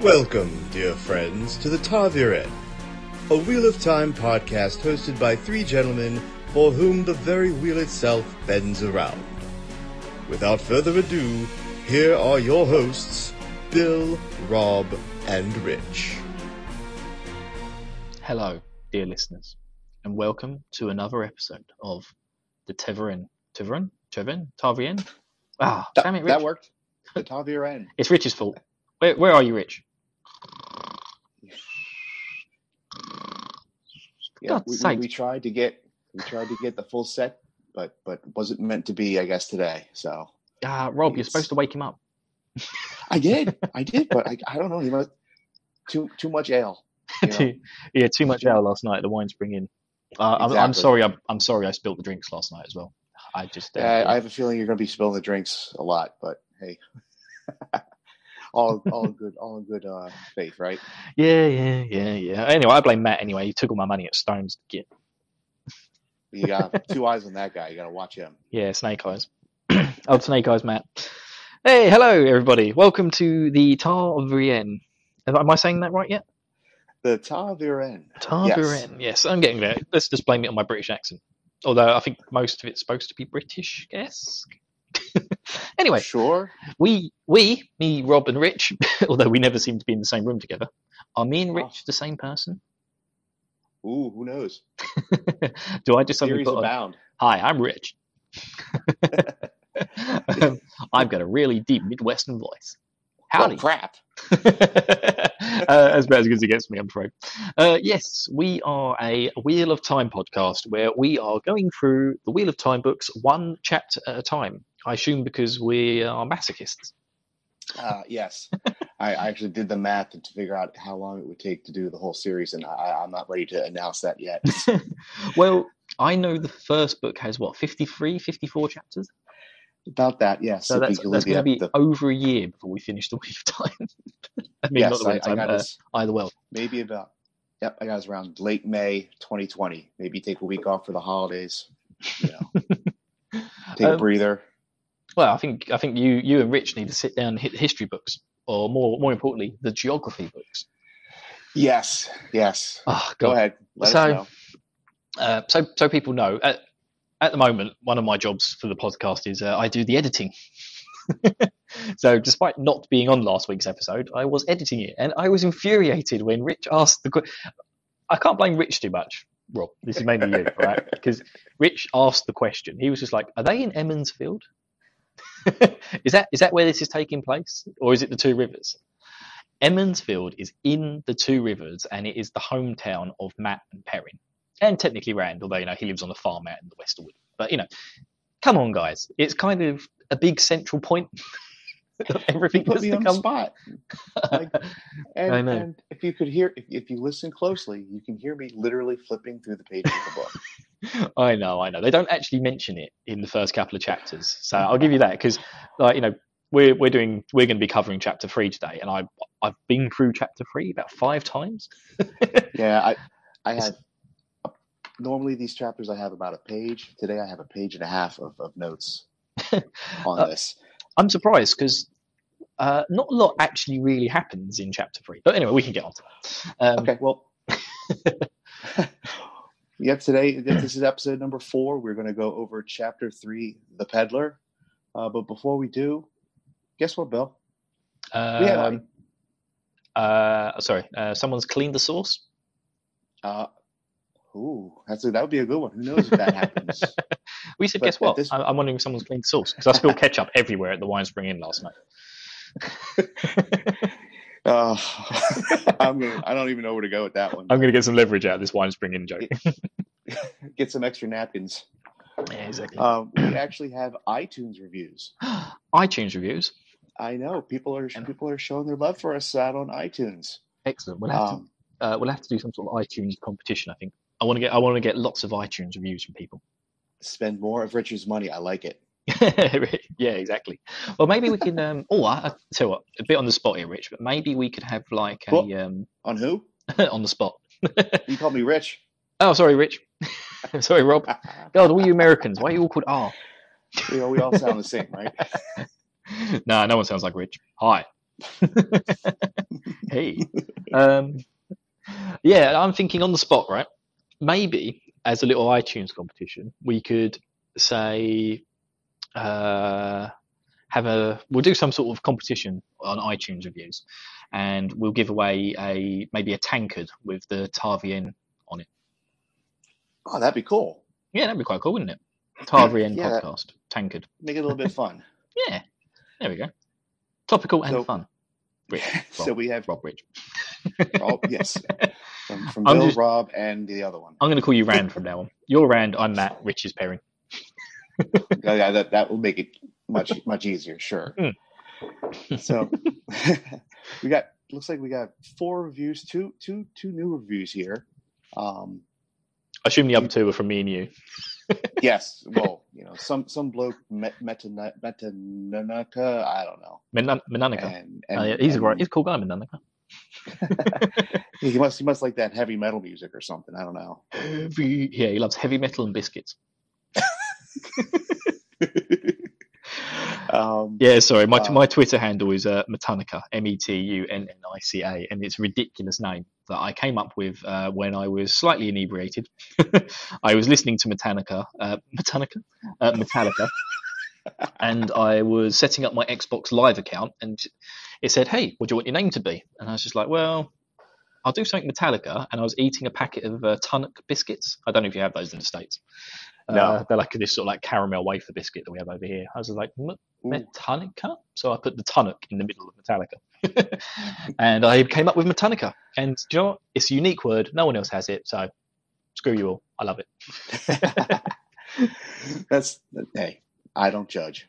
Welcome, dear friends, to the Taviren, a Wheel of Time podcast hosted by three gentlemen for whom the very wheel itself bends around. Without further ado, here are your hosts, Bill, Rob, and Rich. Hello, dear listeners, and welcome to another episode of the Teverin. Teverin? Teverin? Taviren? Ah, That, damn it, Rich. that worked. The Taviren. It's Rich's fault. Where, where are you, Rich? Yeah, we, we, tried to get we tried to get the full set, but but wasn't meant to be, I guess, today. So Ah, Rob, you're supposed to wake him up. I did, I did, but I, I don't know. He must too too much ale. you know? too, yeah, too much ale last night. The wine's bringing. Uh, I'm, I'm sorry. I'm, I'm sorry. I spilled the drinks last night as well. I just. Uh, Yeah, I have a feeling you're going to be spilling the drinks a lot, but hey, all all good, all in good uh, faith, right? yeah, yeah, yeah, yeah. Anyway, I blame Matt. Anyway, he took all my money at Stones to get. You got two eyes on that guy. You got to watch him. Yeah, Snake Eyes. oh, Snake Eyes, Matt. Hey, hello, everybody. Welcome to the Tar of Rien. Am I saying that right yet? The Taviren. Tar Yes. of Rien. Yes, I'm getting there. Let's just blame it on my British accent. Although I think most of it's supposed to be British, guess. Anyway, Sure. we, we, me, Rob, and Rich, although we never seem to be in the same room together, are me and Oh. Rich the same person? Ooh, who knows? Do I just suddenly put abound. Hi, I'm Rich. Um, I've got a really deep Midwestern voice. Howdy. Oh crap! uh, as bad as it gets me, I'm afraid. Uh, yes, we are a Wheel of Time podcast where we are going through the Wheel of Time books one chapter at a time. I assume because we are masochists. Uh, yes, I, I actually did the math to figure out how long it would take to do the whole series, and I, I'm not ready to announce that yet. well, I know the first book has what 53, 54 chapters. About that, yes. So that's, that's going to be the- over a year before we finish the Wheel of Time. I mean, yes, not the Wheel I, of I got uh, us either well. maybe about. Yep, I got us around late May 2020. Maybe take a week off for the holidays. You know, take a Um, breather. Well, I think I think you you and Rich need to sit down and hit the history books, or more more importantly, the geography books. Yes, yes. Oh, Go ahead. Let So- us know. Uh, so so people know. At, at the moment, one of my jobs for the podcast is uh, I do the editing. so, despite not being on last week's episode, I was editing it, and I was infuriated when Rich asked the. que- I can't blame Rich too much, Rob. This is mainly you, right? Because Rich asked the question. He was just like, "Are they in Emond's Field? is that is that where this is taking place, or is it the Two Rivers?" Emond's Field is in the Two Rivers, and it is the hometown of Matt and Perrin and technically Rand, although you know he lives on a farm out in the west of Wood. But you know, come on, guys, it's kind of a big central point everything You put me on the spot. Like, and, I know. and if you could hear, if, if you listen closely, you can hear me literally flipping through the pages of the book. I know, I know. They don't actually mention it in the first couple of chapters, so I'll give you that because, like, you know, we're we're doing we're going to be covering chapter three today, and I I've been through chapter three about five times. Yeah, I I have normally these chapters I have about a page. Today I have a page and a half of, of notes on Uh, this. I'm surprised because. Uh, not a lot actually really happens in chapter three, but anyway, we can get on to that. Um, Okay, well, yep. Today this is episode number four. We're going to go over chapter three, the peddler. Uh, but before we do, guess what, Bill? Um, uh, sorry, uh, someone's cleaned the sauce. Ooh, that's a, that would be a good one. Who knows if that happens? We said, But guess what? this- I- I'm wondering if someone's cleaned sauce because I spilled ketchup everywhere at the Winespring Inn last night. Uh, I'm gonna. I don't even know where to go with that one. I'm going to get some leverage out of this Winespring Inn joke. Get some extra napkins. yeah, exactly. Um, we actually have iTunes reviews. iTunes reviews. I know people are people are showing their love for us out on iTunes. Excellent. We'll have Um, to uh, we'll have to do some sort of iTunes competition. I think I want to get I want to get lots of iTunes reviews from people. spend more of Richard's money. I like it. yeah, exactly. Well, maybe we can. Um, oh, I, I tell you what, a bit on the spot here, Rich. But maybe we could have like a What? um, On who? on the spot. You called me Rich. Oh, sorry, Rich. sorry, Rob. God, all you Americans, why are you all called R? you know, we all sound the same, right? no, no one sounds like Rich. Hi, hey, um, yeah, I'm thinking on the spot, right? Maybe as a little iTunes competition, we could say uh, have a we'll do some sort of competition on iTunes reviews, and we'll give away a maybe a tankard with the Ta-Vienne on it. Oh, that'd be cool. Yeah, that'd be quite cool, wouldn't it? Ta-Vienne yeah, podcast tankard. Make it a little bit fun. yeah, there we go. Topical and so, fun. Rich, Rob, so we have Rob Rich. oh yes, from, from Bill, just, Rob, and the other one. I'm going to call you Rand from now on. You're Rand. I'm Matt. Rich is Perrin. yeah, that that will make it much much easier. Sure. Mm. So we got looks like we got four reviews, two two two new reviews here. Um, I assume the other two are from me and you. yes. Well, you know, some some bloke met Metanaka. I don't know. Menanica. And, and, oh, yeah, he's and, a great. He's a cool guy, Menanica. he must he must like that heavy metal music or something. I don't know. Heavy, yeah, he loves heavy metal and biscuits. Um, yeah, sorry. My uh, my Twitter handle is uh, Metunica, M E T U N N I C A, and it's a ridiculous name that I came up with uh, when I was slightly inebriated. I was listening to Metallica, uh, Metallica, uh, Metallica, and I was setting up my Xbox Live account, and it said, "Hey, what do you want your name to be?" And I was just like, "Well, I'll do something Metallica." And I was eating a packet of uh, Tunnock biscuits. I don't know if you have those in the states. No, uh, they're like this sort of like caramel wafer biscuit that we have over here. I was like, Metallica? So I put the Tunnock in the middle of Metallica. and I came up with Metallica. And you know what? It's a unique word. No one else has it. So screw you all. I love it. That's, hey, I don't judge.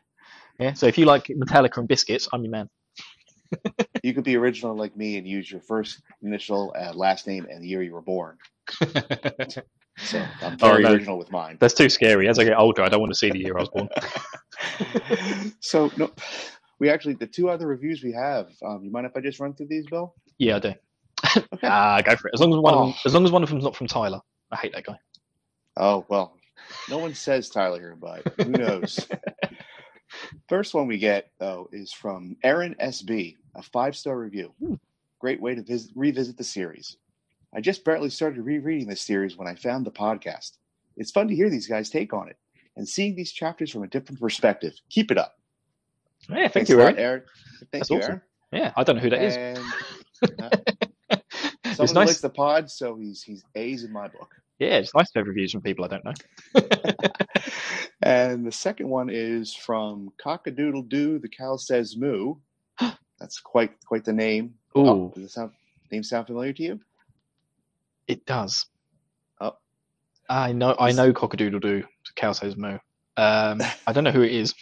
Yeah. So if you like Metallica and biscuits, I'm your man. You could be original like me and use your first initial, uh, last name, and the year you were born. So I'm oh, very oh, no. original with mine. That's too scary. As I get older, I don't want to see the year I was born. so no, we actually the two other reviews we have. Um, you mind if I just run through these, Bill? Yeah, I do. Okay. Ah, go for it. As long as one, oh. of them, as long as one of them's not from Tyler. I hate that guy. Oh well, no one says Tyler here, but who knows? First one we get though is from Aaron SB, a five star review. Hmm. Great way to visit, revisit the series. I just barely started rereading this series when I found the podcast. It's fun to hear these guys' take on it and seeing these chapters from a different perspective. Keep it up. Yeah, thank Thanks you, Aaron. Aaron. Thank That's you, awesome. Aaron. Yeah, I don't know who that and, is. uh, someone nice. likes the pod, so he's he's A's in my book. Yeah, it's nice to have reviews from people I don't know. and the second one is from Cockadoodle Doo. The cow says moo. That's quite quite the name. Ooh. Oh, does the sound name sound familiar to you? It does. Oh, I know. I know. Cockadoodle doo. Cow says moo. Um, I don't know who it is,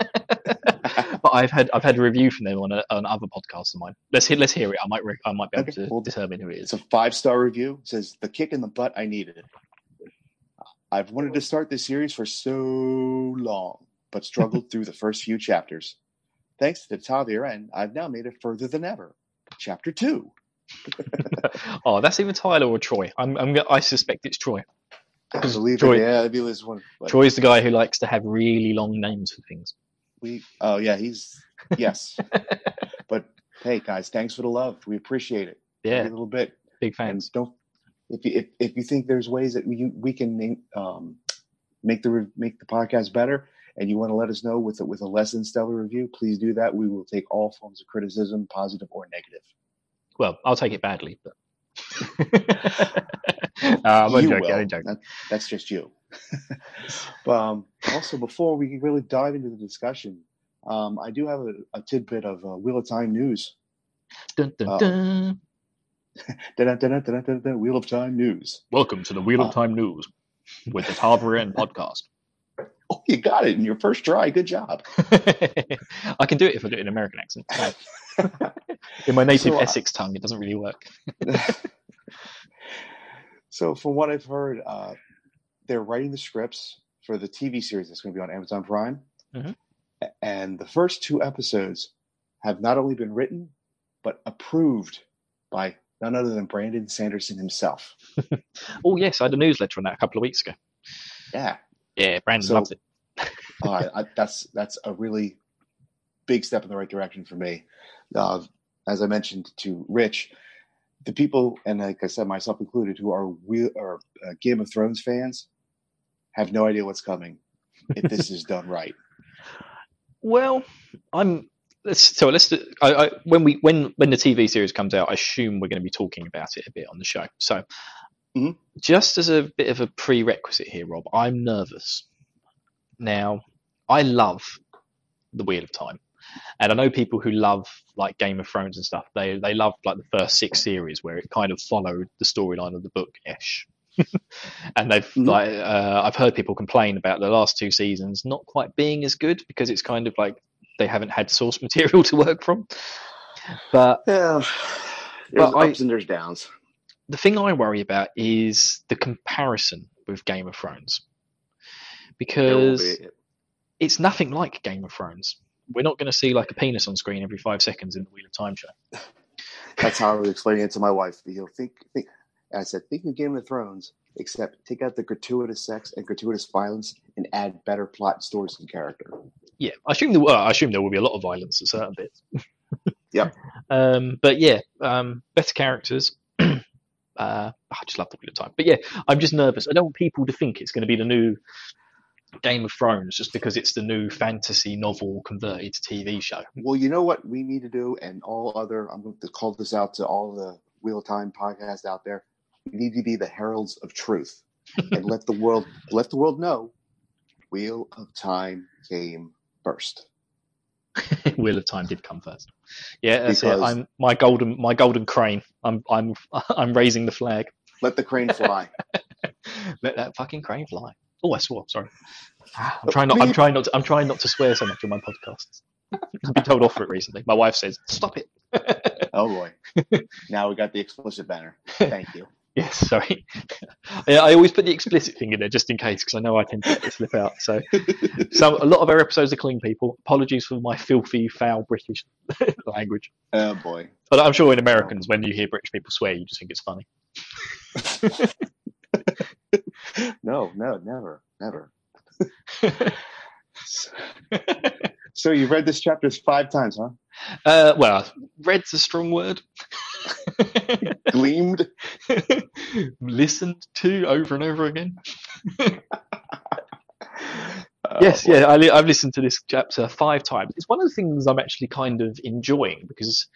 but I've had I've had a review from them on a, on other podcasts of mine. Let's hear let's hear it. I might I might be able okay. to well, determine who it is. It's a five star review. It says the kick in the butt I needed. I've wanted to start this series for so long, but struggled through the first few chapters. Thanks to Ta-Vienne, I've now made it further than ever. Chapter two. oh, that's either Tyler or Troy. I'm, I'm I suspect it's Troy. I believe Troy, it. Yeah, I believe it's one. Like, Troy's the guy who likes to have really long names for things. We. Oh yeah, he's yes. but hey, guys, thanks for the love. We appreciate it. Yeah, a little bit. Big fans. And don't if you if, if you think there's ways that we we can make, um, make the make the podcast better, and you want to let us know with a, with a less than stellar review, please do that. We will take all forms of criticism, positive or negative. Well, I'll take it badly, but uh, I'm you joking. I'm joking. That, that's just you. but um, also, before we really dive into the discussion, um, I do have a, a tidbit of uh, Wheel of Time news. Dun, dun, dun. Wheel of Time news. Welcome to the Wheel of uh, Time news with the Ta-Vienne podcast. Oh, you got it in your first try. Good job. I can do it if I do it in American accent. in my native so, uh, Essex tongue, it doesn't really work. so, from what I've heard, uh, they're writing the scripts for the TV series that's going to be on Amazon Prime. Mm-hmm. And the first two episodes have not only been written, but approved by none other than Brandon Sanderson himself. oh, yes. I had a newsletter on that a couple of weeks ago. Yeah. Yeah, Brandon so, loves it. uh, I, that's that's a really big step in the right direction for me. Uh, as I mentioned to Rich, the people, and like I said, myself included, who are we are uh, Game of Thrones fans, have no idea what's coming if this is done right. Well, I'm. Let's, so let's. I, I, when we when when the TV series comes out, I assume we're going to be talking about it a bit on the show. So, Mhm. just as a bit of a prerequisite here, Rob, I'm nervous. Now, I love the Wheel of Time, and I know people who love like Game of Thrones and stuff. They they love like the first six series where it kind of followed the storyline of the book ish. and they've Mhm. like uh, I've heard people complain about the last two seasons not quite being as good because it's kind of like they haven't had source material to work from. But Yeah, there's But I- ups and there's downs. The thing I worry about is the comparison with Game of Thrones because be- it's nothing like Game of Thrones. We're not going to see like a penis on screen every five seconds in the Wheel of Time show. That's how I was explaining it to my wife. You know, think, think. I said, think of Game of Thrones, except take out the gratuitous sex and gratuitous violence, and add better plot, stories, and character. Yeah, I assume there. I assume there will be a lot of violence at certain bits. yeah. Um, but yeah, um, better characters. Uh, I just love the Wheel of Time. But yeah, I'm just nervous. I don't want people to think it's going to be the new Game of Thrones just because it's the new fantasy novel converted to TV show. Well, you know what we need to do, and all other. I'm going to call this out to all the Wheel of Time podcasts out there. We need to be the heralds of truth, and let the world let the world know. Wheel of Time came first. Wheel of Time did come first. Yeah, that's Because- it. I'm my golden my golden crane. I'm I'm I'm raising the flag. Let the crane fly. Let that fucking crane fly. Oh, I swore. Sorry. Ah, I'm trying not. I'm trying not. To, I'm trying not to swear so much on my podcasts. I've been told off for it recently. My wife says, "Stop it." oh boy! now we got the explicit banner. Thank you. Yes, sorry. yeah, I always put the explicit thing in there just in case because I know I tend to slip out. So, so a lot of our episodes are clean people. Apologies for my filthy, foul British language. Oh boy. But I'm sure in Americans, when you hear British people swear, you just think it's funny. No, no, never, never. So you've read this chapter five times, huh? uh, well, read's a strong word. Gleamed. Listened to over and over again. Yes, yeah, I li- I've listened to this chapter five times. It's one of the things I'm actually kind of enjoying because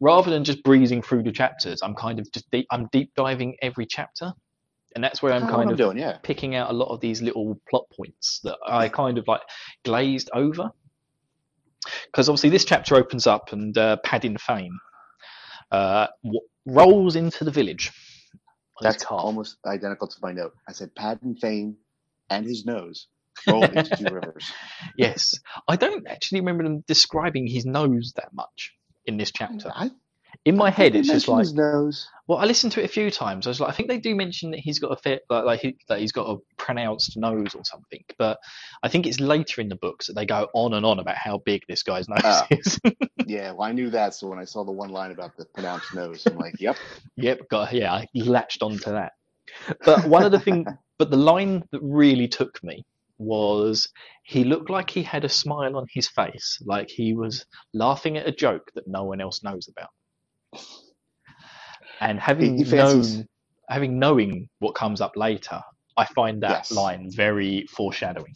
rather than just breezing through the chapters, I'm kind of just deep, I'm deep diving every chapter, and that's where I'm kind I'm of doing, yeah. picking out a lot of these little plot points that I kind of like glazed over. Because obviously this chapter opens up and uh, Padan Fain uh, w- rolls into the village. That's car. almost identical to my note. I said Padan Fain and his nose roll into two rivers. Yes, I don't actually remember them describing his nose that much in this chapter. I, In my head, it's just like his nose. Well, I listened to it a few times. I was like, I think they do mention that he's got a fair, like, like he, that he's got a pronounced nose or something. But I think it's later in the books that they go on and on about how big this guy's nose Ah. is. Yeah, well, I knew that. So when I saw the one line about the pronounced nose, I'm like, yep. yep, got yeah, I latched onto that. But one of the thing, but the line that really took me was he looked like he had a smile on his face, like he was laughing at a joke that no one else knows about. And having He- he fancies- known, having knowing what comes up later, I find that Yes. line very foreshadowing.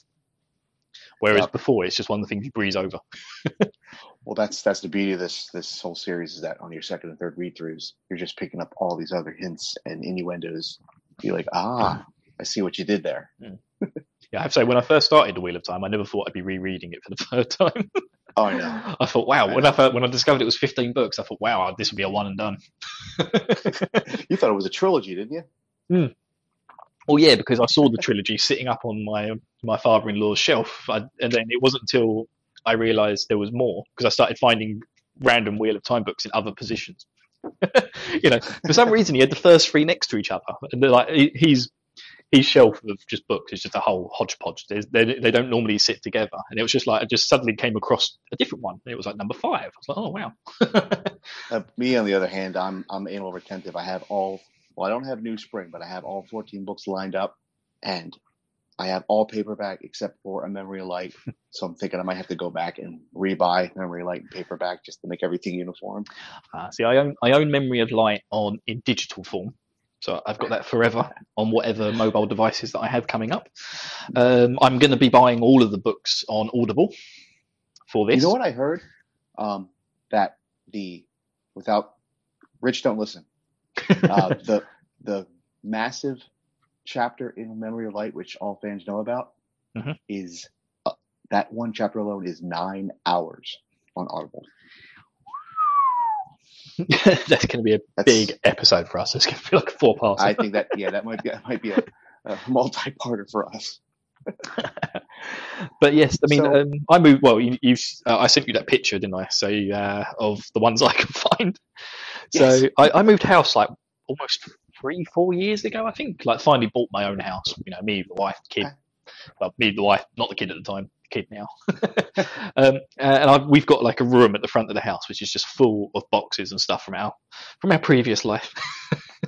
Whereas Yep. before, it's just one of the things you breeze over. Well, that's that's the beauty of this this whole series is that on your second and third read throughs, you're just picking up all these other hints and innuendos. You're like, ah, I see what you did there. Yeah, I have to say, when I first started The Wheel of Time, I never thought I'd be rereading it for the third time. Oh, I. I thought, wow, when. I when I discovered it was 15 books, I thought, wow, this would be a one and done. You thought it was a trilogy, didn't you? Hmm. well, yeah, because I saw the trilogy sitting up on my my father-in-law's shelf, I, and then it wasn't until I realised there was more because I started finding random Wheel of Time books in other positions. you know, for some reason he had the first three next to each other, and they're like he- he's his shelf of just books is just a whole hodgepodge. There's, they they don't normally sit together, and it was just like I just suddenly came across a different one. It was like number five. I was like, oh wow. Uh, me, on the other hand, I'm I'm anal retentive. I have all. Well, I don't have New Spring, but I have all 14 books lined up, and I have all paperback except for a Memory of Light. so I'm thinking I might have to go back and rebuy Memory of Light and paperback just to make everything uniform. Uh, see, I own I own Memory of Light on in digital form, so I've got that forever on whatever mobile devices that I have coming up. Um, I'm going to be buying all of the books on Audible for this. You know what I heard? Um, that the without Rich, don't listen. Uh, the the massive chapter in Memory of Light, which all fans know about, Mhm. is uh, that one chapter alone is nine hours on Audible. That's going to be a That's, big episode for us. It's going to be like a four part. I think that yeah, that might be that might be a, a multi-parter for us. but yes, I mean, So- um, I moved. Well, you, you uh, I sent you that picture, didn't I? So uh, of the ones I can find. Yes. So I, I moved house like almost three, four years ago, I think. Like finally bought my own house. You know, me, the wife, the kid. Okay. Well, me, the wife, not the kid at the time. Kid now, um, and I, we've got like a room at the front of the house which is just full of boxes and stuff from our from our previous life.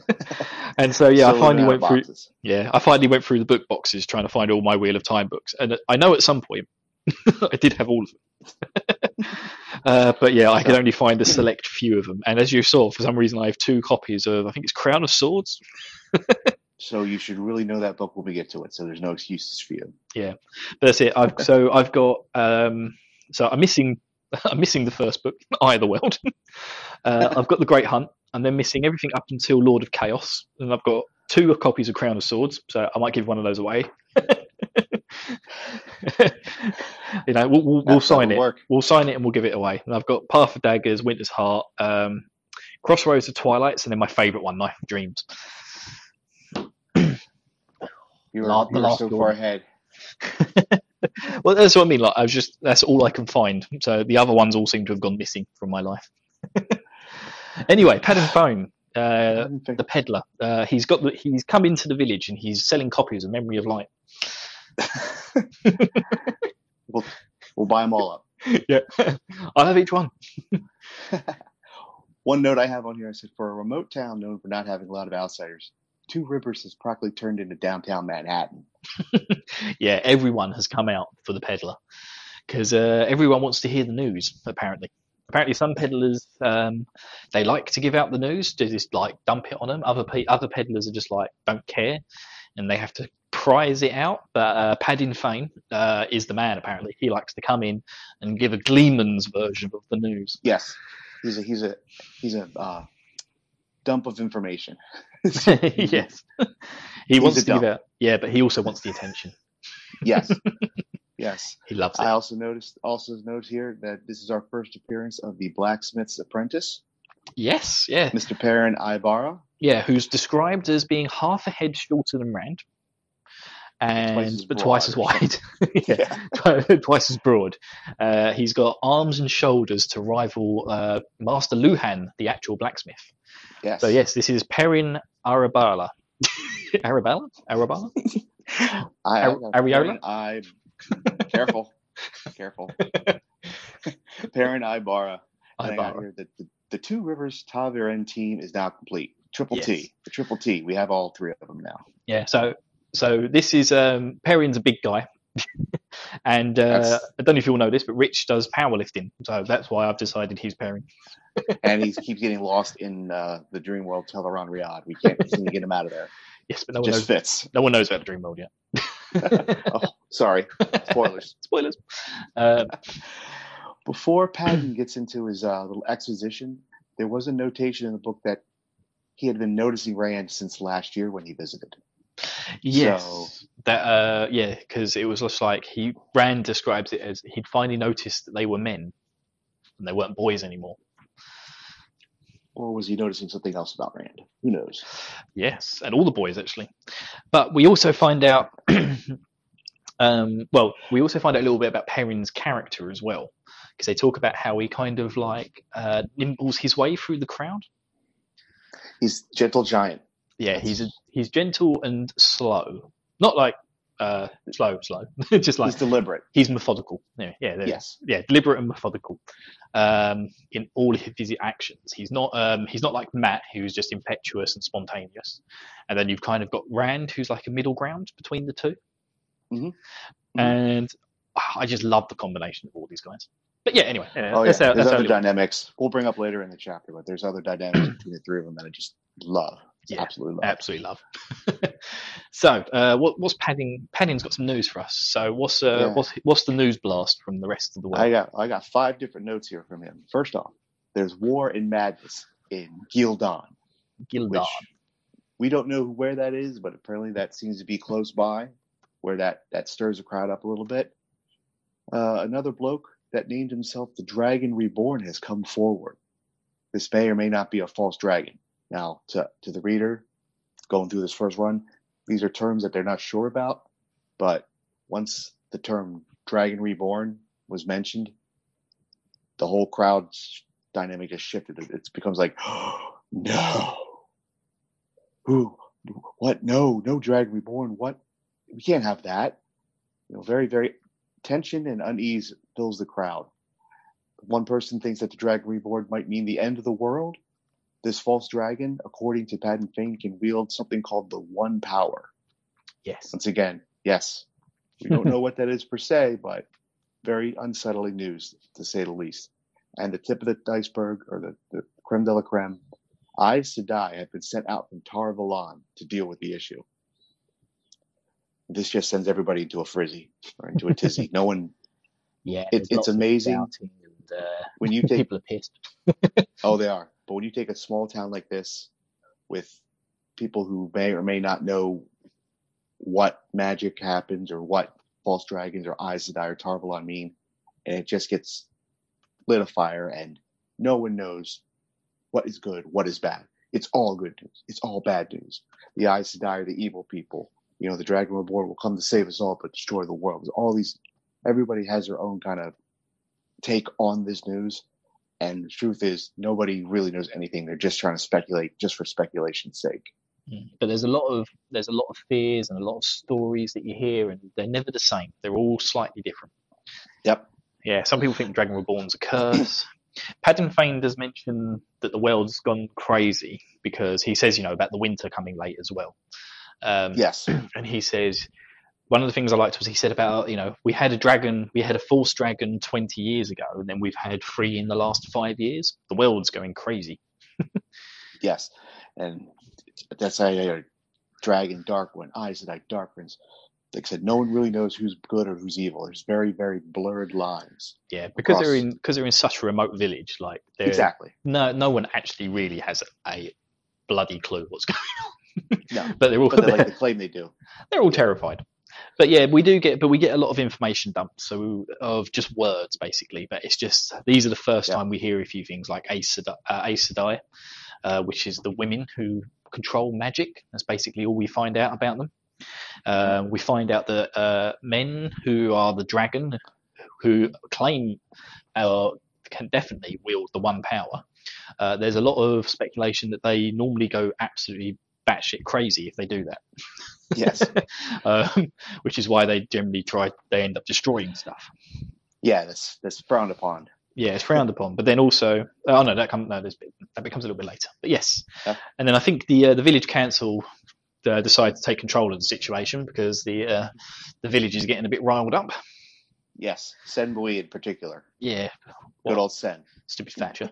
and so yeah, Still I finally went through. boxes. Yeah, I finally went through the book boxes trying to find all my Wheel of Time books, and I know at some point I did have all of them. uh, but yeah, I could only find a select few of them. And as you saw, for some reason, I have two copies of I think it's Crown of Swords. So you should really know that book when we get to it. So there's no excuses for you. But that's it. I've so I've got um, so I'm missing I'm missing the first book, Eye of the World. uh, I've got the Great Hunt, and then missing everything up until Lord of Chaos, and I've got two copies of Crown of Swords. So I might give one of those away. you know, we'll, we'll, we'll sign it. Work. We'll sign it and we'll give it away. And I've got Path of Daggers, Winter's Heart, um, Crossroads of Twilights, and then my favourite one, Knife of Dreams. You're, La- the you're last so one. far ahead. well, that's what I mean. Like, I was just that's all I can find. So the other ones all seem to have gone missing from my life. anyway, Padan Fain, uh, the peddler. Uh, he's got the, he's come into the village and he's selling copies of Memory of Light. We'll buy them all up. yeah, I'll have each one. One note I have on here I said, for a remote town known for not having a lot of outsiders, Two Rivers has practically turned into downtown Manhattan. yeah, everyone has come out for the peddler because uh, everyone wants to hear the news. Apparently, apparently some peddlers um, they like to give out the news, they just like dump it on them. Other pe- other peddlers are just like don't care, and they have to prize it out. But uh, Padan Fain uh, is the man. Apparently, he likes to come in and give a Gleeman's version of the news. Yes, he's a he's a he's a uh, dump of information. yes, he wants to give dump. out. Yeah, but he also wants the attention. Yes, yes. He loves it. I also noticed also note here that this is our first appearance of the blacksmith's apprentice, yes, yeah. Mr. Perrin Aybara. Yeah, who's described as being half a head shorter than Rand, and Twice but twice as wide. yeah, twi- twice as broad. Uh, he's got arms and shoulders to rival uh, Master Luhan, the actual blacksmith. Yes. So yes, this is Perrin Arabala. Arabala? Arabala? I, Ar- Areola? I careful, careful. Perrin Aybara. I got here that the, the Two Rivers Taviren team is now complete. Triple Yes. T, the Triple T. We have all three of them now. Yeah. So so this is um, Perrin's a big guy. And uh, I don't know if you all know this, but Rich does powerlifting, so that's why I've decided he's Perrin. and he keeps getting lost in uh, the Dream World Tel'aran'rhiod. We can't seem to get him out of there. Yes, but no one Just knows. fits. No one knows about the Dream World yet. Oh, sorry. Spoilers. Spoilers. Uh, Before Padan gets into his uh, little exposition, there was a notation in the book that he had been noticing Rand since last year when he visited. Yes, So- that uh, yeah, because it was just like he Rand describes it as he'd finally noticed that they were men and they weren't boys anymore. Or was he noticing something else about Rand? Who knows? Yes, and all the boys actually. But we also find out, um, well, we also find out a little bit about Perrin's character as well, because they talk about how he kind of like uh, nimbles his way through the crowd. He's gentle giant. Yeah, he's a, he's gentle and slow, not like uh, slow, slow, just like He's deliberate. he's methodical. Yeah, yeah, there- Yes. yeah, deliberate and methodical um, in all of his actions. He's not um, he's not like Matt, who's just impetuous and spontaneous. And then you've kind of got Rand, who's like a middle ground between the two. Mhm. and ah, I just love the combination of all these guys. But yeah, anyway, yeah, Oh yeah, that's our- there's that's other dynamics we'll bring up later in the chapter, but there's other dynamics between the three of them that I just love. Yeah, Absolutely love. absolutely love. so, uh, what, what's Padan? Padan's got some news for us. So, what's uh, Yeah. what's what's the news blast from the rest of the world? I got I got five different notes here from him. First off, there's war and madness in Ghealdan, Ghealdan. we don't know where that is, but apparently that seems to be close by, where that that stirs the crowd up a little bit. Uh, another bloke that named himself the Dragon Reborn has come forward. This may or may not be a false dragon. Now, to to the reader going through this first run, these are terms that they're not sure about, but once the term Dragon Reborn was mentioned, the whole crowd's dynamic just shifted. It, it becomes like, oh, no, who, what? No, no Dragon Reborn. What? We can't have that. You know, very, very tension and unease fills the crowd. One person thinks that the Dragon Reborn might mean the end of the world. This false dragon, according to Padan Fain, can wield something called the One Power. yes. Once again, yes, we don't know what that is per se, but very unsettling news to say the least. And the tip of the iceberg, or the, the creme de la creme, Aes Sedai have been sent out from Tar Valon to deal with the issue. This just sends everybody into a frizzy or into a tizzy. no one, Yeah, It- it's amazing. And, uh, when you take, people are pissed. oh, they are. But when you take a small town like this with people who may or may not know what magic happens or what false dragons or Aes Sedai or Tar Valon mean, and it just gets lit a fire and no one knows what is good, what is bad. It's all good news. It's all bad news. The eyes Aes Sedai are the evil people. You know, the Dragon Reborn will come to save us all but destroy the world. All these, everybody has their own kind of take on this news. And the truth is, nobody really knows anything. They're just trying to speculate just for speculation's sake. Mm. But there's a lot of there's a lot of fears and a lot of stories that you hear, and they're never the same. They're all slightly different. Yep. Yeah, some people think Dragon Reborn's a curse. Padan Fain does mention that the world's gone crazy because he says, you know, about the winter coming late as well. Um, Yes. and he says one of the things I liked was he said about you know we had a dragon, we had a false dragon 20 years ago, and then we've had three in the last five years. The world's going crazy. Yes. And that's how you uh, Dragon, Dark One, Aes Sedai, Dark Prince. Like I said, no one really knows who's good or who's evil. There's very, very blurred lines. Yeah, because they're in because they're in such a remote village. Like they're Exactly. no no one actually really has a bloody clue what's going on. No. but they're all But they they're, like to claim they do. they're all terrified. But yeah, we do get but we get a lot of information dumped, so of just words basically. But it's just these are the first Yeah. time we hear a few things like Aes Sedai, uh, Aes Sedai uh, which is the women who control magic. That's basically all we find out about them. Uh, we find out that uh, men who are the dragon, who claim uh, can definitely wield the one power. Uh, there's a lot of speculation that they normally go absolutely batshit crazy if they do that. Yes. um, which is why they generally try. They end up destroying stuff. yeah, that's that's frowned upon. Yeah, it's frowned upon. But then also, oh no, that comes no, that becomes a little bit later. But yes, Yeah. and then I think the uh, the village council uh, decide to take control of the situation because the uh, the village is getting a bit riled up. Yes. Cenn Buie in particular. Yeah, Good old Cenn. stupid Thatcher.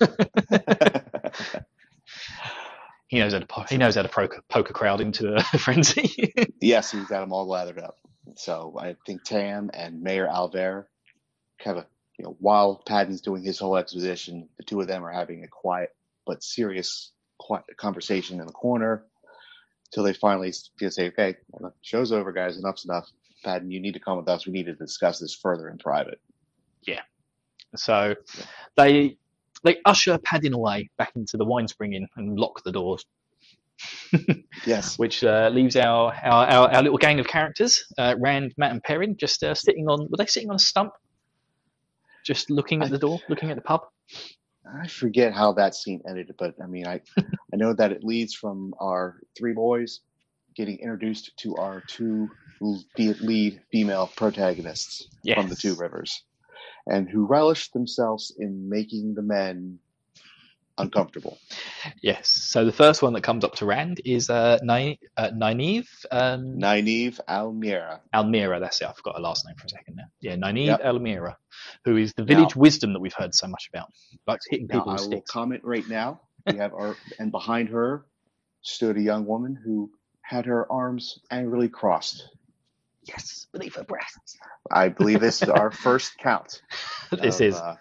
He knows how to po- he knows how to poke, poke a crowd into a frenzy. yes, he's got them all lathered up. So I think Tam and Mayor al'Vere have a you know while Padan's doing his whole exposition, the two of them are having a quiet but serious quiet conversation in the corner till they finally say, "Okay, well, show's over, guys. Enough's enough. Padan, you need to come with us. We need to discuss this further in private." Yeah. So they they usher Padan away back into the Winespring Inn and lock the doors. Yes, which uh, leaves our, our, our, our little gang of characters, uh, Rand, Matt, and Perrin, just uh, sitting on. Were they sitting on a stump? Just looking at the door, looking at the pub. I forget how that scene ended, but I mean, I I know that it leads from our three boys getting introduced to our two lead female protagonists from the two rivers, and who relish themselves in making the men uncomfortable. Yes. So the first one that comes up to Rand is uh, Ny- uh, Nynaeve um, Nynaeve al'Meara. al'Meara. That's it. I forgot her last name for a second there. Yeah, Nynaeve Yep. al'Meara, who is the village wisdom that we've heard so much about. Likes hitting Now, people I with will sticks. comment right now. We have our, and behind her stood a young woman who had her arms angrily crossed. Yes, beneath her breasts. I believe this is our first count. this of, is. uh,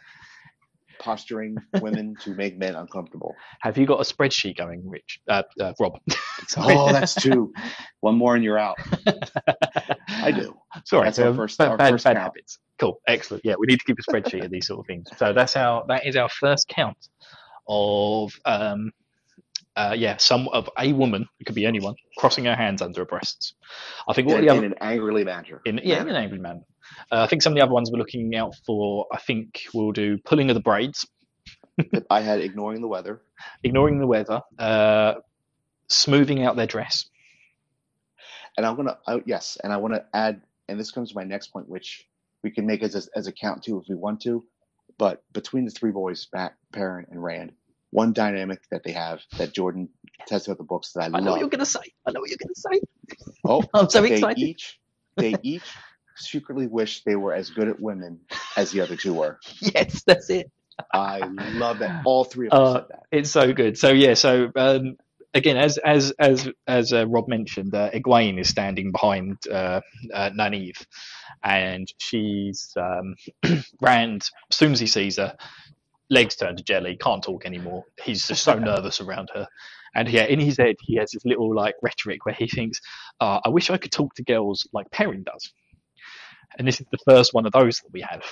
posturing women to make men uncomfortable. Have you got a spreadsheet going, Rich? Uh, uh, Rob. Oh, that's two. One more and you're out. I do. Sorry, That's our um, first- bad, our bad, first bad habits. Cool, excellent. Yeah, we need to keep a spreadsheet of these sort of things. So that's our that is our first count of um, uh, yeah, some of a woman. It could be anyone crossing her hands under her breasts. I think what In, the in an angrily manner. in yeah in an angry manner. Uh, I think some of the other ones we're looking out for. I think we'll do pulling of the braids, I had ignoring the weather. ignoring the weather, uh, smoothing out their dress. And I'm gonna uh, yes, and I want to add, and this comes to my next point, which we can make as a, as a count too if we want to. But between the three boys, Matt, Perrin, and Rand, one dynamic that they have that Jordan tests out the books that I, love. I know what you're gonna say. I know what you're gonna say. Oh, I'm so they excited. each they each secretly wish they were as good at women as the other two were. Yes, that's it. I love that. All three of them Uh, said that. It's so good. So yeah. So um, again, as as as as uh, Rob mentioned, uh, Egwene is standing behind uh, uh, Nynaeve, and she's um, Rand. As soon as he sees her, legs turn to jelly. Can't talk anymore. He's just so nervous around her. And yeah, in his head, he has this little like rhetoric where he thinks, uh, "I wish I could talk to girls like Perrin does." And this is the first one of those that we have.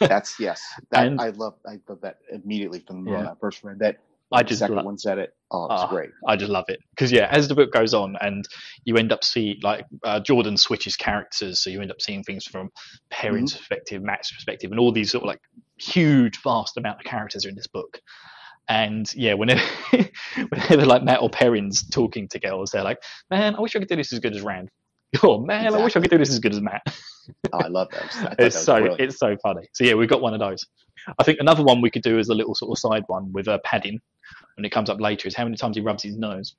That's yes. That And- I love. I love that immediately from when I first read that. I just one said it. Oh, it's Ah. great. I just love it because yeah, as the book goes on, and you end up seeing like uh, Jordan switches characters, so you end up seeing things from Perrin's perspective, Matt's perspective, and all these sort of like huge, vast amount of characters are in this book. And yeah, whenever whenever like Matt or Perrin's talking to girls, they're like, "Man, I wish I could do this as good as Rand." Oh man, I wish I could do this as good as Matt. Oh, I love those. I It's that so brilliant. it's so funny. So yeah, we've got one of those. I think another one we could do is a little sort of side one with uh, Padan when it comes up later is how many times he rubs his nose.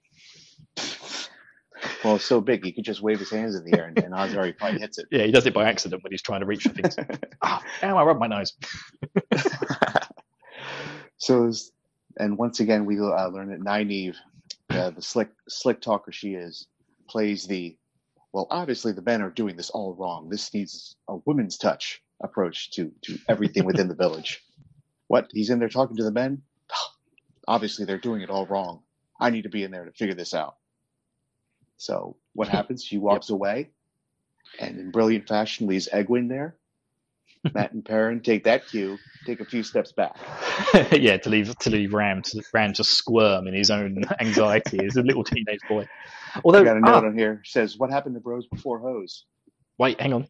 Well, it's so big, he could just wave his hands in the air, and, and he probably hits it. Yeah, he does it by accident when he's trying to reach for things. Ah, ow, I rubbed my nose. so, and once again, we uh, learn that Nynaeve, uh, the slick slick talker she is, plays the well. Obviously, the men are doing this all wrong. This needs a woman's touch approach to to everything within the village. What he's in there talking to the men? Obviously, they're doing it all wrong. I need to be in there to figure this out. So, what happens? She walks away, and in brilliant fashion, leaves Egwene there. Matt and Perrin take that cue, take a few steps back. yeah, to leave to leave Ram to Ram to squirm in his own anxiety as a little teenage boy. Although, I got a note ah, on here says, "What happened to bros before hose?" wait, hang on,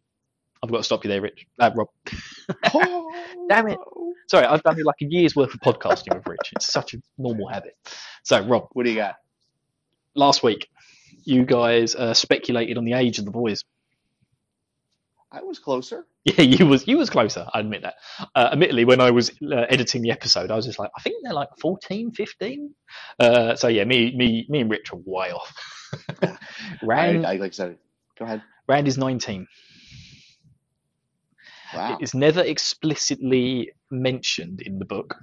I've got to stop you there, Rich. Uh, Rob, oh, Damn it. sorry, I've done like a year's worth of podcasting with Rich. It's such a normal habit. So, Rob, What do you got? last week you guys uh, speculated on the age of the boys. I was closer. Yeah, you was you was closer. I admit that. Uh, admittedly, when I was uh, editing the episode, I was just like, I think they're like 14, 15. Uh, so yeah, me me me and Rich are way off. I, Rand I like I said. Go ahead. Rand is nineteen. Wow. It's never explicitly mentioned in the book,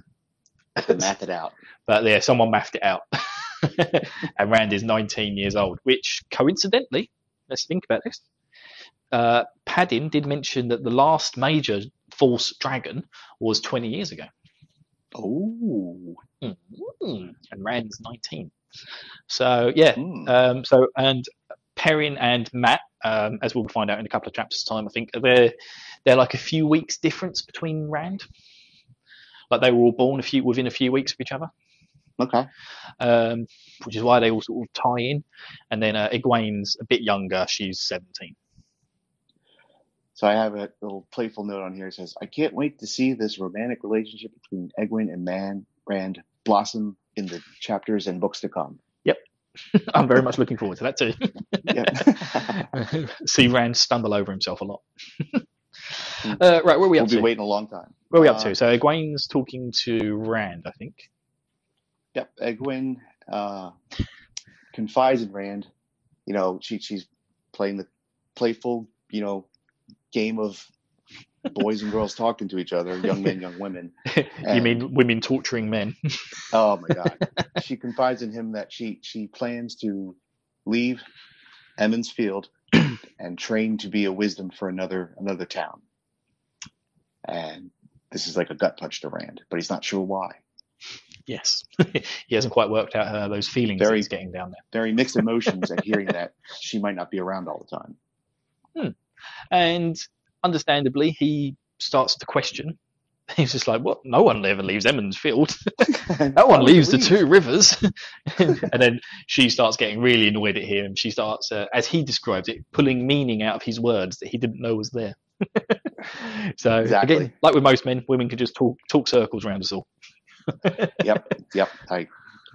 Math it out. but yeah, someone mathed it out. and Rand is 19 years old, which coincidentally, let's think about this. Uh, Padan did mention that the last major false dragon was 20 years ago. Oh. Mm, and Rand's 19. So yeah, Hmm. um, so and Perrin and Matt, um, as we'll find out in a couple of chapters' time, I think they're they're like a few weeks difference between Rand. Like they were all born a few within a few weeks of each other, Okay. um, which is why they all sort of tie in. And then uh, Egwene's a bit younger; she's 17. So I have a little playful note on here. It says, "I can't wait to see this romantic relationship between Egwene and Man Rand blossom in the chapters and books to come." Yep. I'm very much looking forward to that too. See Rand stumble over himself a lot. uh, right, where are we we'll up be waiting a long time. Where are we up Uh, to? So Egwene's talking to Rand, I think. Yep, Egwene uh, confides in Rand. You know, she she's playing the playful, you know, game of boys and girls talking to each other, young men, young women. you mean women torturing men? Oh my god. she confides in him that she she plans to leave Emond's Field and train to be a wisdom for another another town. And this is like a gut punch to Rand, but he's not sure why. yes. he hasn't quite worked out uh, those feelings that Very- he's getting down there. Very mixed emotions at hearing that she might not be around all the time. And understandably, he starts to question. He's just like, "What? No one ever leaves Emond's Field. no one leaves the two rivers." and then she starts getting really annoyed at him. She starts, uh, as he describes it, pulling meaning out of his words that he didn't know was there. so Exactly. again, like with most men, women can just talk talk circles around us all. Yep, yep. I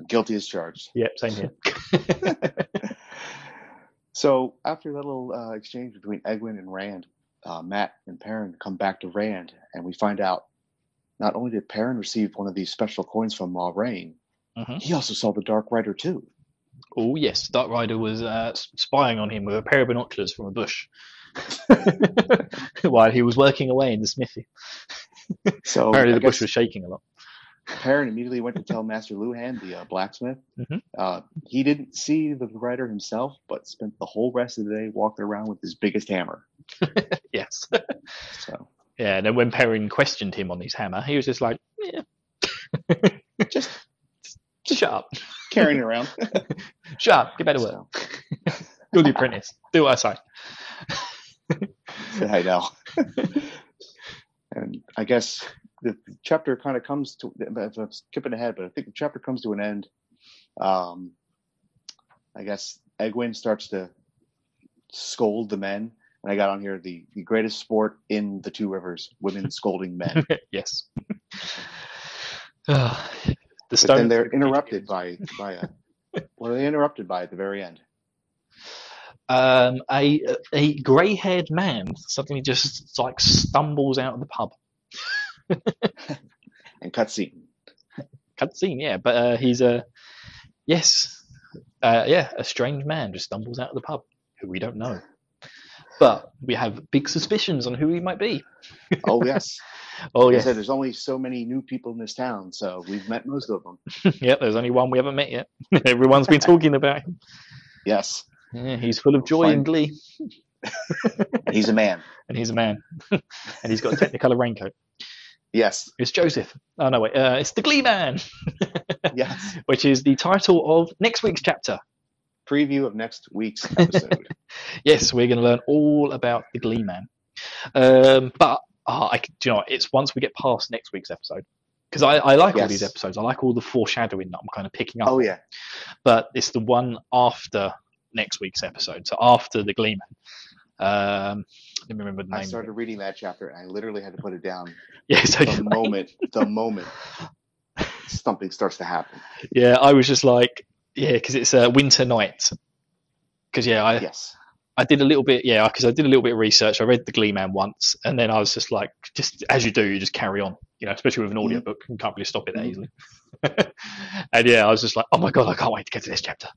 guilty as charged. Yep, same here. So after that little uh, exchange between Egwene and Rand, uh, Matt and Perrin come back to Rand, and we find out not only did Perrin receive one of these special coins from Moiraine, Mhm. he also saw the Dark Rider too. Oh yes, Dark Rider was uh, spying on him with a pair of binoculars from a bush while he was working away in the smithy. So Apparently, the bush was shaking a lot. Perrin immediately went to tell Master Luhhan, the uh, blacksmith. Mhm. Uh, he didn't see the writer himself, but spent the whole rest of the day walking around with his biggest hammer. Yes. So Yeah, and then when Perrin questioned him on his hammer, he was just like, "Yeah, just just shut up, carrying it around. shut up, get back to work, you're the apprentice, do what I say." I know. and I guess the chapter kind of comes to. I'm skipping ahead, but I think the chapter comes to an end. Um, I guess Egwene starts to scold the men, and I got on here the, the greatest sport in the two rivers: women scolding men. yes. The But then they're interrupted by by a. What are they interrupted by at the very end? Um, a a grey-haired man suddenly just like stumbles out of the pub. And cutscene. Cutscene, yeah, but uh, he's a yes, uh, yeah, a strange man just stumbles out of the pub who we don't know, but we have big suspicions on who he might be. Oh yes. Oh They yes, said there's only so many new people in this town, so we've met most of them. yep. There's only one we haven't met yet. Everyone's been talking about him. Yes, Yeah, he's full of joy Fine. and glee, he's a man. and he's a man, and he's got a Technicolor raincoat. Yes, It's Joseph. Oh no, wait, uh, it's the Glee Man, yes. which is the title of next week's chapter. Preview of next week's episode. Yes, we're going to learn all about the Glee Man. Um, but uh, I, do you know, what, it's once we get past next week's episode because I, I like all these episodes. I like all the foreshadowing that I'm kind of picking up. oh yeah, But it's the one after next week's episode, so after the Glee Man. Um, let me remember the name. I started reading that chapter and I literally had to put it down Yeah, so the moment the moment something starts to happen. yeah, I was just like, yeah, because it's a winter night. Because yeah, I Yes, I did a little bit, yeah, because I did a little bit of research. I read the Glee Man once, and then I was just like, just as you do, you just carry on, you know, especially with an Mhm. audiobook, you can't really stop it that Mhm. easily. and yeah, I was just like, oh my god, I can't wait to get to this chapter.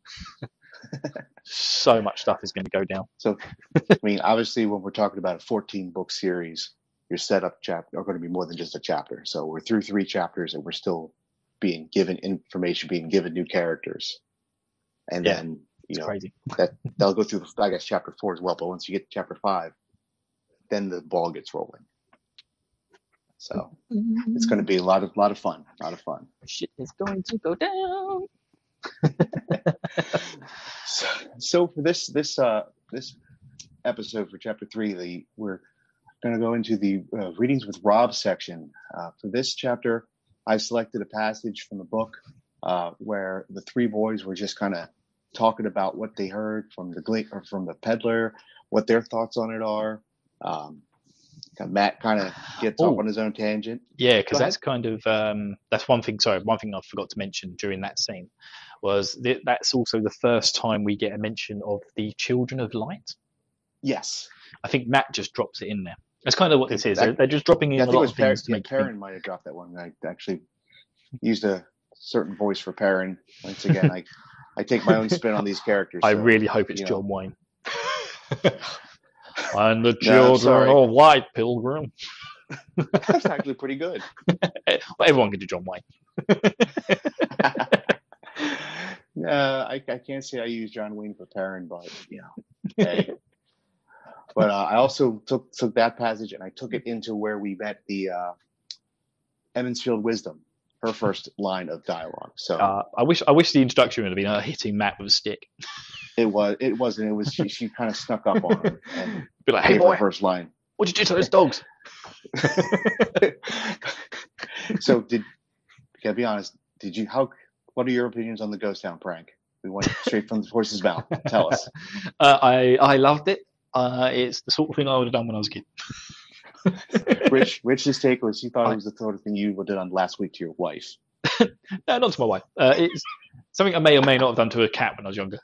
So much stuff is going to go down. so I mean, obviously, when we're talking about a 14 book series, your setup chapter are going to be more than just a chapter. So we're through three chapters and we're still being given information, being given new characters, and Yeah, then you know crazy. they'll go through, I guess, chapter four as well. But once you get to chapter five, then the ball gets rolling. So it's going to be a lot of lot of fun, a lot of fun. Shit is going to go down. So, so for this this uh this episode for chapter three, the we're going to go into the uh, readings with Rob section. Uh, for this chapter, I selected a passage from the book uh, where the three boys were just kind of talking about what they heard from the or from the peddler, what their thoughts on it are. Um, Matt kind of gets off Oh. on his own tangent. Yeah, because that's kind of um, that's one thing. Sorry, one thing I forgot to mention during that scene was that that's also the first time we get a mention of the Children of Light. Yes, I think Matt just drops it in there. That's kind of what this is. That- They're, just dropping in yeah, a think it lot was of Par- things yeah. Perrin might have dropped that one. I actually used a certain voice for Perrin. Once again, I I take my own spin on these characters. I so, really hope it's you know. John Wayne. and the children sorry. of White Pilgrim. That's actually pretty good. Everyone can do John Wayne. Uh, I, I can't say I use John Wayne for Perrin, but you know, hey. but uh, I also took took that passage and I took it into where we met the uh, Emond's Field Wisdom, her first line of dialogue. So Uh, I wish I wish the introduction would have been her hitting Matt with a stick. it was it wasn't. It was she, she kind of snuck up on him and Be like, hey boy, first line. what'd you do to those dogs? so did gotta be honest? Did you how? What are your opinions on the Ghost Town prank? We went straight from the horse's mouth. Tell us. Uh, I I loved it. Uh, it's the sort of thing I would have done when I was a kid. Rich, Rich's take was he thought it was the sort of thing you would have done last week to your wife. No, not to my wife. Uh, it's something I may or may not have done to a cat when I was younger.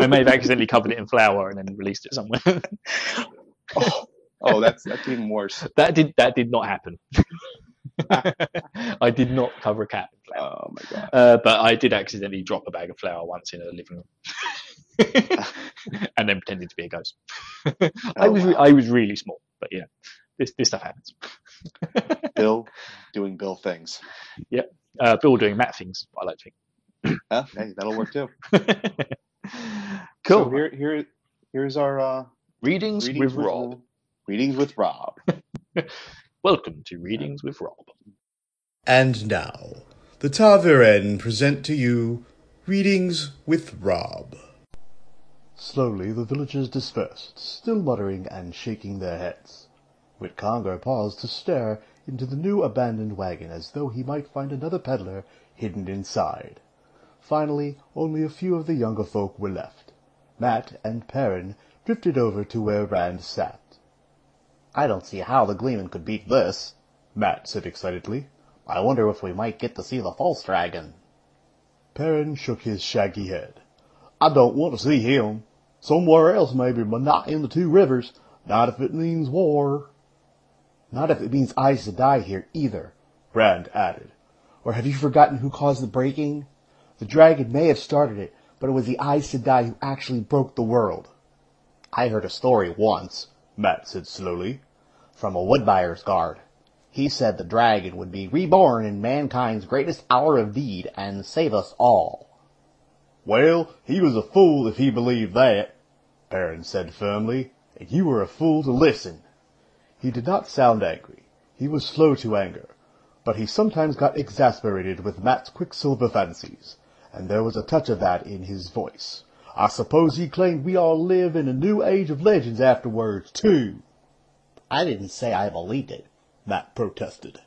I may have accidentally covered it in flour and then released it somewhere. Oh, oh, that's that's even worse. that did that did not happen. I did not cover a cat in flour. Oh my god. Uh, but I did accidentally drop a bag of flour once in a living room, and then pretended to be a ghost. I Oh, was wow. I was really small, but yeah, this this stuff happens. Bill doing Bill things. Yep. Uh, Bill doing Matt things. I like to Huh? Hey, that'll work too. cool. So here, here, here's our uh, readings, readings with Rob. Readings with Rob. Welcome to readings with Rob. And now, the Ta'veren present to you Readings with Rob. Slowly the villagers dispersed, still muttering and shaking their heads. Wit Congar paused to stare into the new abandoned wagon as though he might find another peddler hidden inside. Finally, only a few of the younger folk were left. Matt and Perrin drifted over to where Rand sat. I don't see how the Gleeman could beat this, Matt said excitedly. I wonder if we might get to see the false dragon. Perrin shook his shaggy head. I don't want to see him. Somewhere else maybe, but not in the two rivers. Not if it means war. Not if it means Aes Sedai here either, Rand added. Or have you forgotten who caused the breaking? The dragon may have started it, but it was the Aes Sedai who actually broke the world. I heard a story once, Matt said slowly, from a Woodbuyer's guard. He said the dragon would be reborn in mankind's greatest hour of need and save us all. Well, he was a fool if he believed that, Perrin said firmly, and you were a fool to listen. He did not sound angry. He was slow to anger, but he sometimes got exasperated with Matt's quicksilver fancies, and there was a touch of that in his voice. I suppose he claimed we all live in a new age of legends afterwards, too. I didn't say I believed it, Matt protested.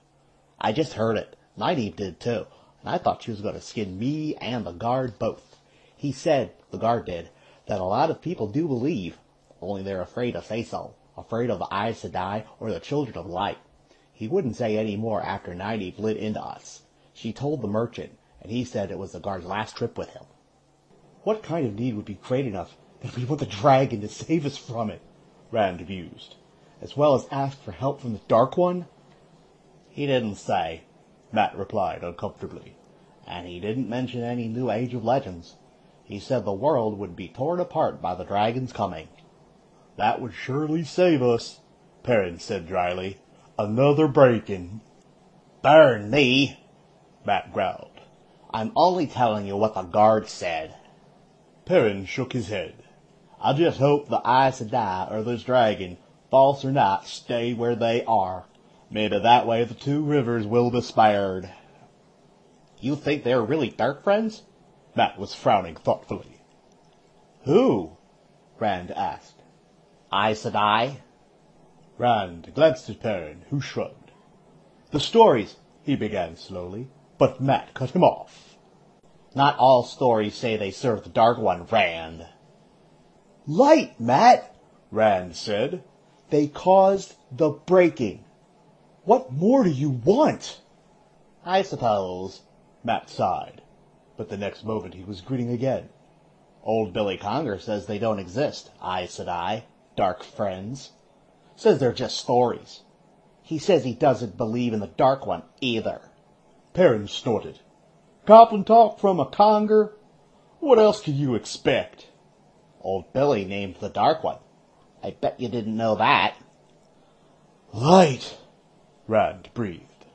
I just heard it. Nynaeve did too, and I thought she was going to skin me and the guard both. He said, the guard did, that a lot of people do believe, only they're afraid to say so, afraid of the Aes Sedai or the Children of Light. He wouldn't say any more after Nynaeve lit into us. She told the merchant, and he said it was the guard's last trip with him. What kind of need would be great enough that we want the dragon to save us from it? Rand mused. As well as ask for help from the Dark One? He didn't say, Matt replied uncomfortably. And he didn't mention any new age of legends. He said the world would be torn apart by the dragon's coming. That would surely save us, Perrin said dryly. Another Breaking. Burn me, Matt growled. I'm only telling you what the guard said. Perrin shook his head. I just hope the Aes Sedai or this dragon, false or not, stay where they are. Maybe that way the two rivers will be spared. You think they're really dark friends? Matt was frowning thoughtfully. Who? Rand asked. Aes Sedai. Rand glanced at Perrin, who shrugged. The stories, he began slowly, but Matt cut him off. Not all stories say they serve the Dark One, Rand. Light, Matt, Rand said. They caused the breaking. What more do you want? I suppose, Matt sighed. But the next moment he was grinning again. Old Billy Congar says they don't exist, Aes Sedai, dark friends. Says they're just stories. He says he doesn't believe in the Dark One either. Perrin snorted. Goblin talk from a Congar? What else could you expect? Old Billy named the Dark One. I bet you didn't know that. Light, Rand breathed.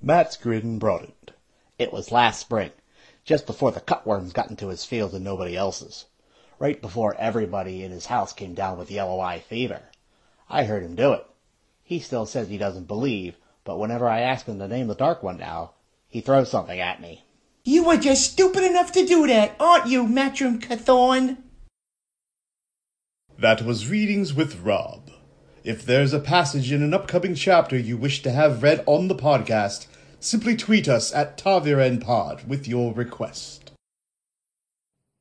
Matt's grin broadened. It was last spring, just before the cutworms got into his field and nobody else's. Right before everybody in his house came down with yellow eye fever. I heard him do it. He still says he doesn't believe, but whenever I ask him to name the Dark One now, he throws something at me. You are just stupid enough to do that, aren't you, Matrim Cauthon? That was Readings with Rob. If there's a passage in an upcoming chapter you wish to have read on the podcast, simply tweet us at TavirenPod with your request.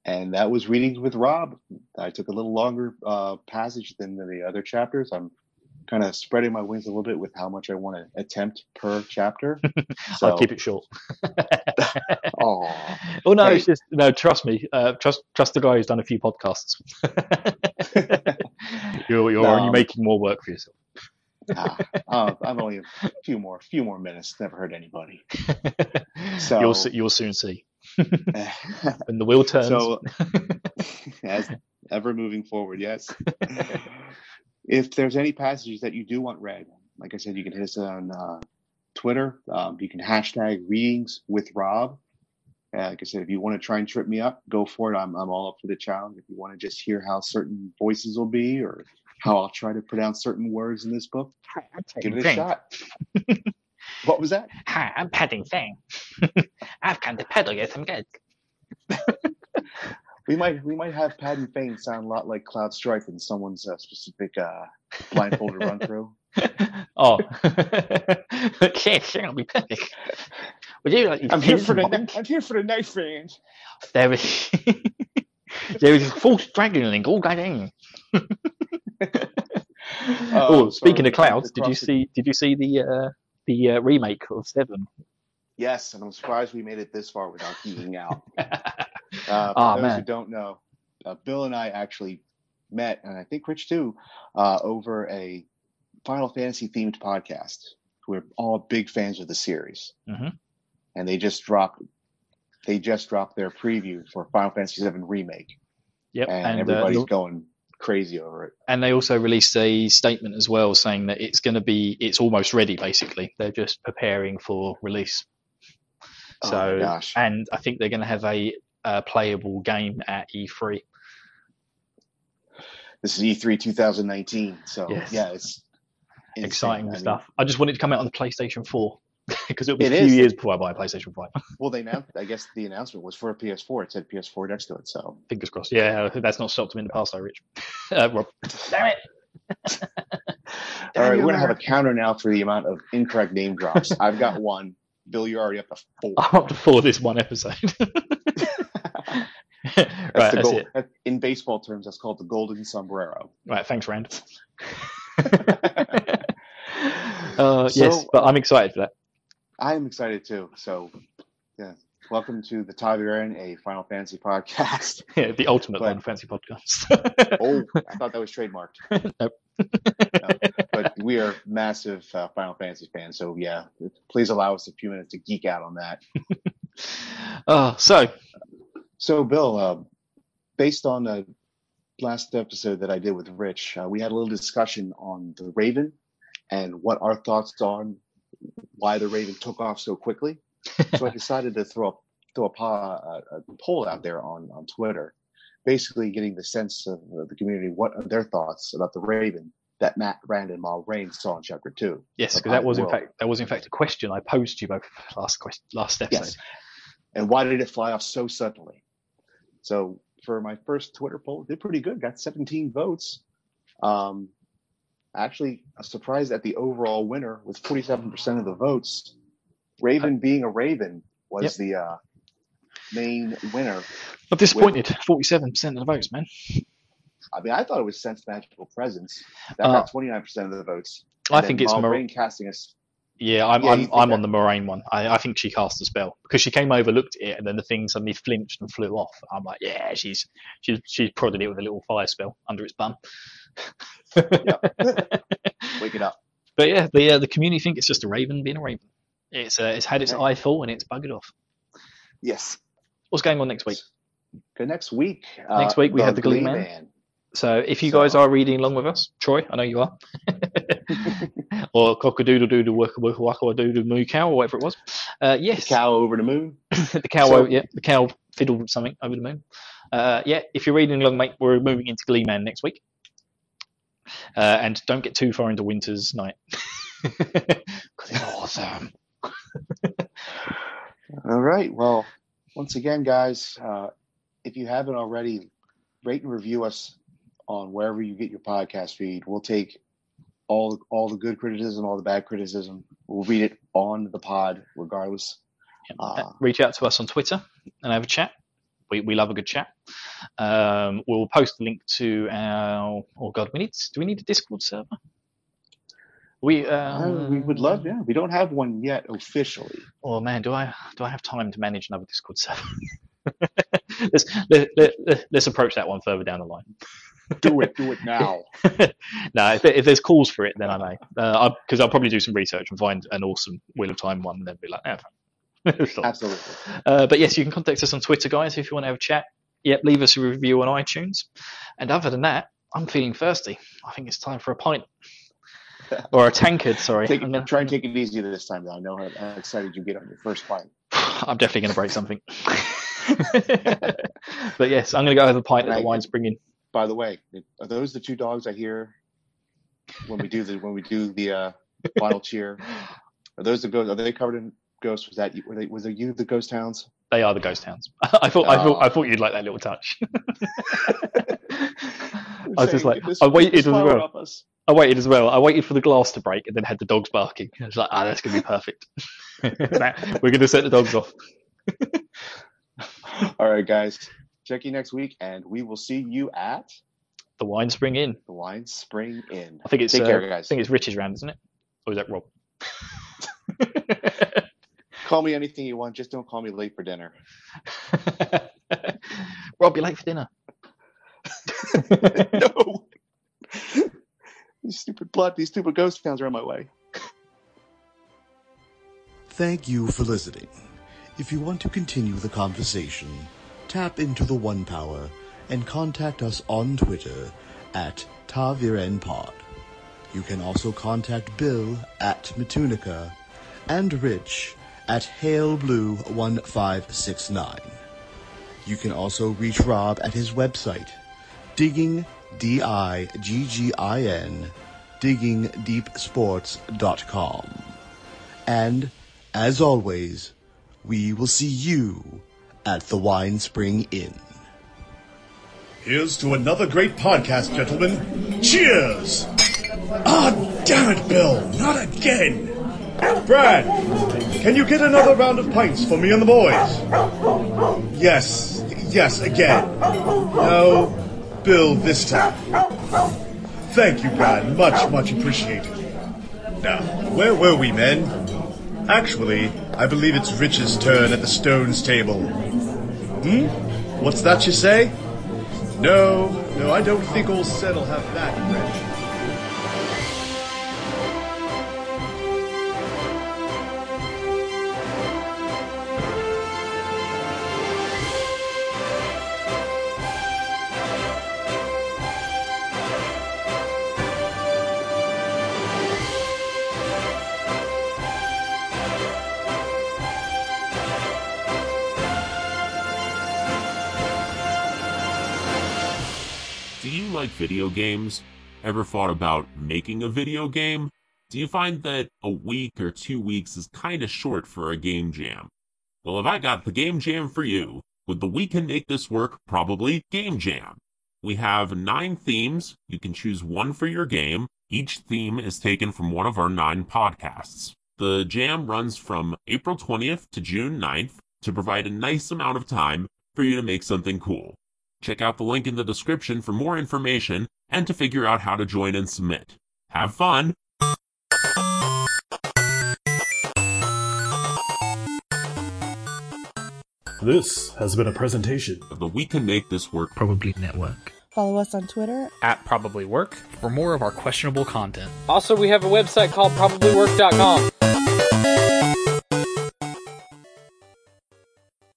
And that was Readings with Rob. I took a little longer uh, passage than the other chapters. I'm kind of spreading my wings a little bit with how much I want to attempt per chapter. So, I'll keep it short. oh, Oh no, Hey. it's just no. Trust me. Uh, trust trust the guy who's done a few podcasts. you're you're only making more work for yourself. ah, uh, I'm only a few more, few more minutes. Never hurt anybody. So- you'll you'll soon see when the wheel turns. so, as ever moving forward, yes. If there's any passages that you do want read, like I said, you can hit us on uh, Twitter. Um, you can hashtag readings with Rob. Uh, like I said, if you want to try and trip me up, go for it. I'm, I'm all up for the challenge. If you want to just hear how certain voices will be or how I'll try to pronounce certain words in this book, give it a shot. what was that? Hi, I'm Padding thing. I've come to peddle you some good. We might we might have Padan Fain sound a lot like Cloud Strife in someone's uh, specific uh, blindfolded run through. Oh, yes, that'll be perfect. Would you like? I'm here for the Bob? I'm here for the knife range. There is there is a false dragon link all going in. oh, speaking sorry, of clouds, did you across the- see? Did you see the uh, the uh, remake of Seven? Yes, and I'm surprised we made it this far without geeking out. Uh, for Ah, those man. who don't know, uh, Bill and I actually met, and I think Rich too, uh, over a Final Fantasy themed podcast. We're all big fans of the series, Mhm. and they just dropped they just dropped their preview for Final Fantasy VII remake, Yep, and, and uh, everybody's going crazy over it. and they also released a statement as well saying that it's going to be it's almost ready basically they're just preparing for release Oh so gosh. and i think they're going to have a, uh playable game at E e3 This is E E3 2019, so Yes. yeah, it's insane. exciting I mean, stuff i just wanted to come out on the playstation 4 because it'll be It a few is. years before i buy a playstation 5 Well, they announced. I guess the announcement was for a PS4. It said PS4 next to it. So fingers crossed yeah that's not stopped them in the past though rich uh, rob damn it All right, we're gonna have a counter now for the amount of incorrect name drops. I've got one. Bill, you're already up to four. i'm up to four this one episode right That's that's, the goal. it In baseball terms, that's called the golden sombrero. right thanks rand uh, So, yes but i'm excited for that I am excited too. So, yeah, welcome to the Ta'veren, a Final Fantasy podcast. Yeah, the ultimate But- one fancy podcast. Oh, I thought that was trademarked. Nope. No, but we are massive uh, Final Fantasy fans, so yeah, please allow us a few minutes to geek out on that. oh, so So, Bill, uh, based on the last episode that I did with Rich, uh, we had a little discussion on the Raven and what our thoughts on why the Raven took off so quickly. so I decided to throw a, throw a, a, a poll out there on, on Twitter, basically getting the sense of uh, the community, what are their thoughts about the Raven that Matt Rand and Moiraine saw in chapter two. yes, because that was in fact that was in fact a question I posed to you both last quest, last episode. Yes. And why did it fly off so suddenly? So for my first Twitter poll, it did pretty good. Got 17 votes. Um, actually, a surprise at the overall winner with 47% of the votes. Raven being a Raven was Yep. the uh, main winner. I'm disappointed. Forty-seven percent of the votes, man. I mean, I thought it was Sense Magical Presence. That Uh, got 29% of the votes. I think it's Mar- Rain casting us. Yeah. I'm Yeah, I'm, I'm on the Moiraine one. I, I think she cast a spell because she came over, looked at it, and then the thing suddenly flinched and flew off. I'm like, yeah, she's she's she's prodded it with a little fire spell under its bum. Wake it up. But yeah, the uh, the community think it's just a raven being a raven. It's uh, it's had its eye full and it's buggered off. Yes. What's going on next week? Good next week. Next week we have the Glee Man. So if you guys are reading along with us, Troy, I know you are, or cockadoodle doodle Doodle waka waka waka doodle moo cow or whatever it was. Uh, yes, Cow over the moon. the cow, So- yeah, the cow fiddled something over the moon. Uh, yeah, if you're reading along, mate, we're moving into Glee Man next week. Uh, and don't get too far into Winter's Night because it's awesome. All right. Well, once again, guys, uh, if you haven't already, rate and review us on wherever you get your podcast feed. We'll take all all the good criticism, all the bad criticism. We'll read it on the pod, regardless. Uh, Reach out to us on Twitter and have a chat. We, we love a good chat. Um, we'll post a link to our. Oh God, we need. Do we need a Discord server? We uh, uh, we would love, yeah. We don't have one yet officially. Oh man, do I do I have time to manage another Discord server? let's let, let, let, let's approach that one further down the line. Do it, do it now. no, if, if there's calls for it, then I may. Because I'll probably do some research and find an awesome Wheel of Time one, and then be like, eh, Absolutely. Uh, but yes, you can contact us on Twitter, guys, if you want to have a chat. Yep, leave us a review on iTunes. And other than that, I'm feeling thirsty. I think it's time for a pint. Or a tankard, sorry. Take, I'm, gonna, try and take it easy this time, though. I know how, how excited you get on your first fight. I'm definitely going to break something. but yes, I'm going to go have a pint at the Right. Winespring Inn. By the way, are those the two dogs I hear when we do the when we do the uh, final cheer? Are those the ghosts? Are they covered in ghosts? Was that you- were they, was it you the ghost hounds? They are the ghost towns. I thought, I thought, I Oh. thought you'd like that little touch. I was just like, this- I waited as well. I waited as well. I waited for the glass to break and then had the dogs barking. I was like, ah, that's going to be perfect. We're going to set the dogs off. All right, guys. Check you next week, and we will see you at The Winespring Inn. the Winespring Inn. I think it's Take uh, care, I think it's Rich's round, isn't it? Or is that Rob? Call me anything you want. Just don't call me late for dinner. Rob, you're late for dinner. no. these stupid blood, these stupid ghost towns are on my way. Thank you for listening. If you want to continue the conversation, tap into the One Power and contact us on Twitter at TavirenPod. You can also contact Bill at Matunica and Rich at HaleBlue1569. You can also reach Rob at his website, digging, D-I-G-G-I-N, diggingdeepsports.com. And, as always, we will see you at the Winespring Inn. Here's to another great podcast, gentlemen. Cheers! Ah, damn it, Bill, not again! Brad, can you get another round of pints for me and the boys? Yes, yes, again. No, Bill this time. Thank you, Brad, much, much appreciated. Now, where were we, men? Actually, I believe it's Rich's turn at the Stones table. Hmm? What's that you say? No, no, I don't think old Set will have that, video games? Ever thought about making a video game? Do you find that a week or two weeks is kind of short for a game jam? Well, have I got the game jam for you? With the We Can Make This Work Probably Game Jam. We have nine themes. You can choose one for your game. Each theme is taken from one of our nine podcasts. The jam runs from April 20th to June 9th to provide a nice amount of time for you to make something cool. Check out the link in the description for more information and to figure out how to join and submit. Have fun! This has been a presentation of the We Can Make This Work Probably network. Follow us on Twitter at Probably Work for more of our questionable content. Also, we have a website called probablywork.com.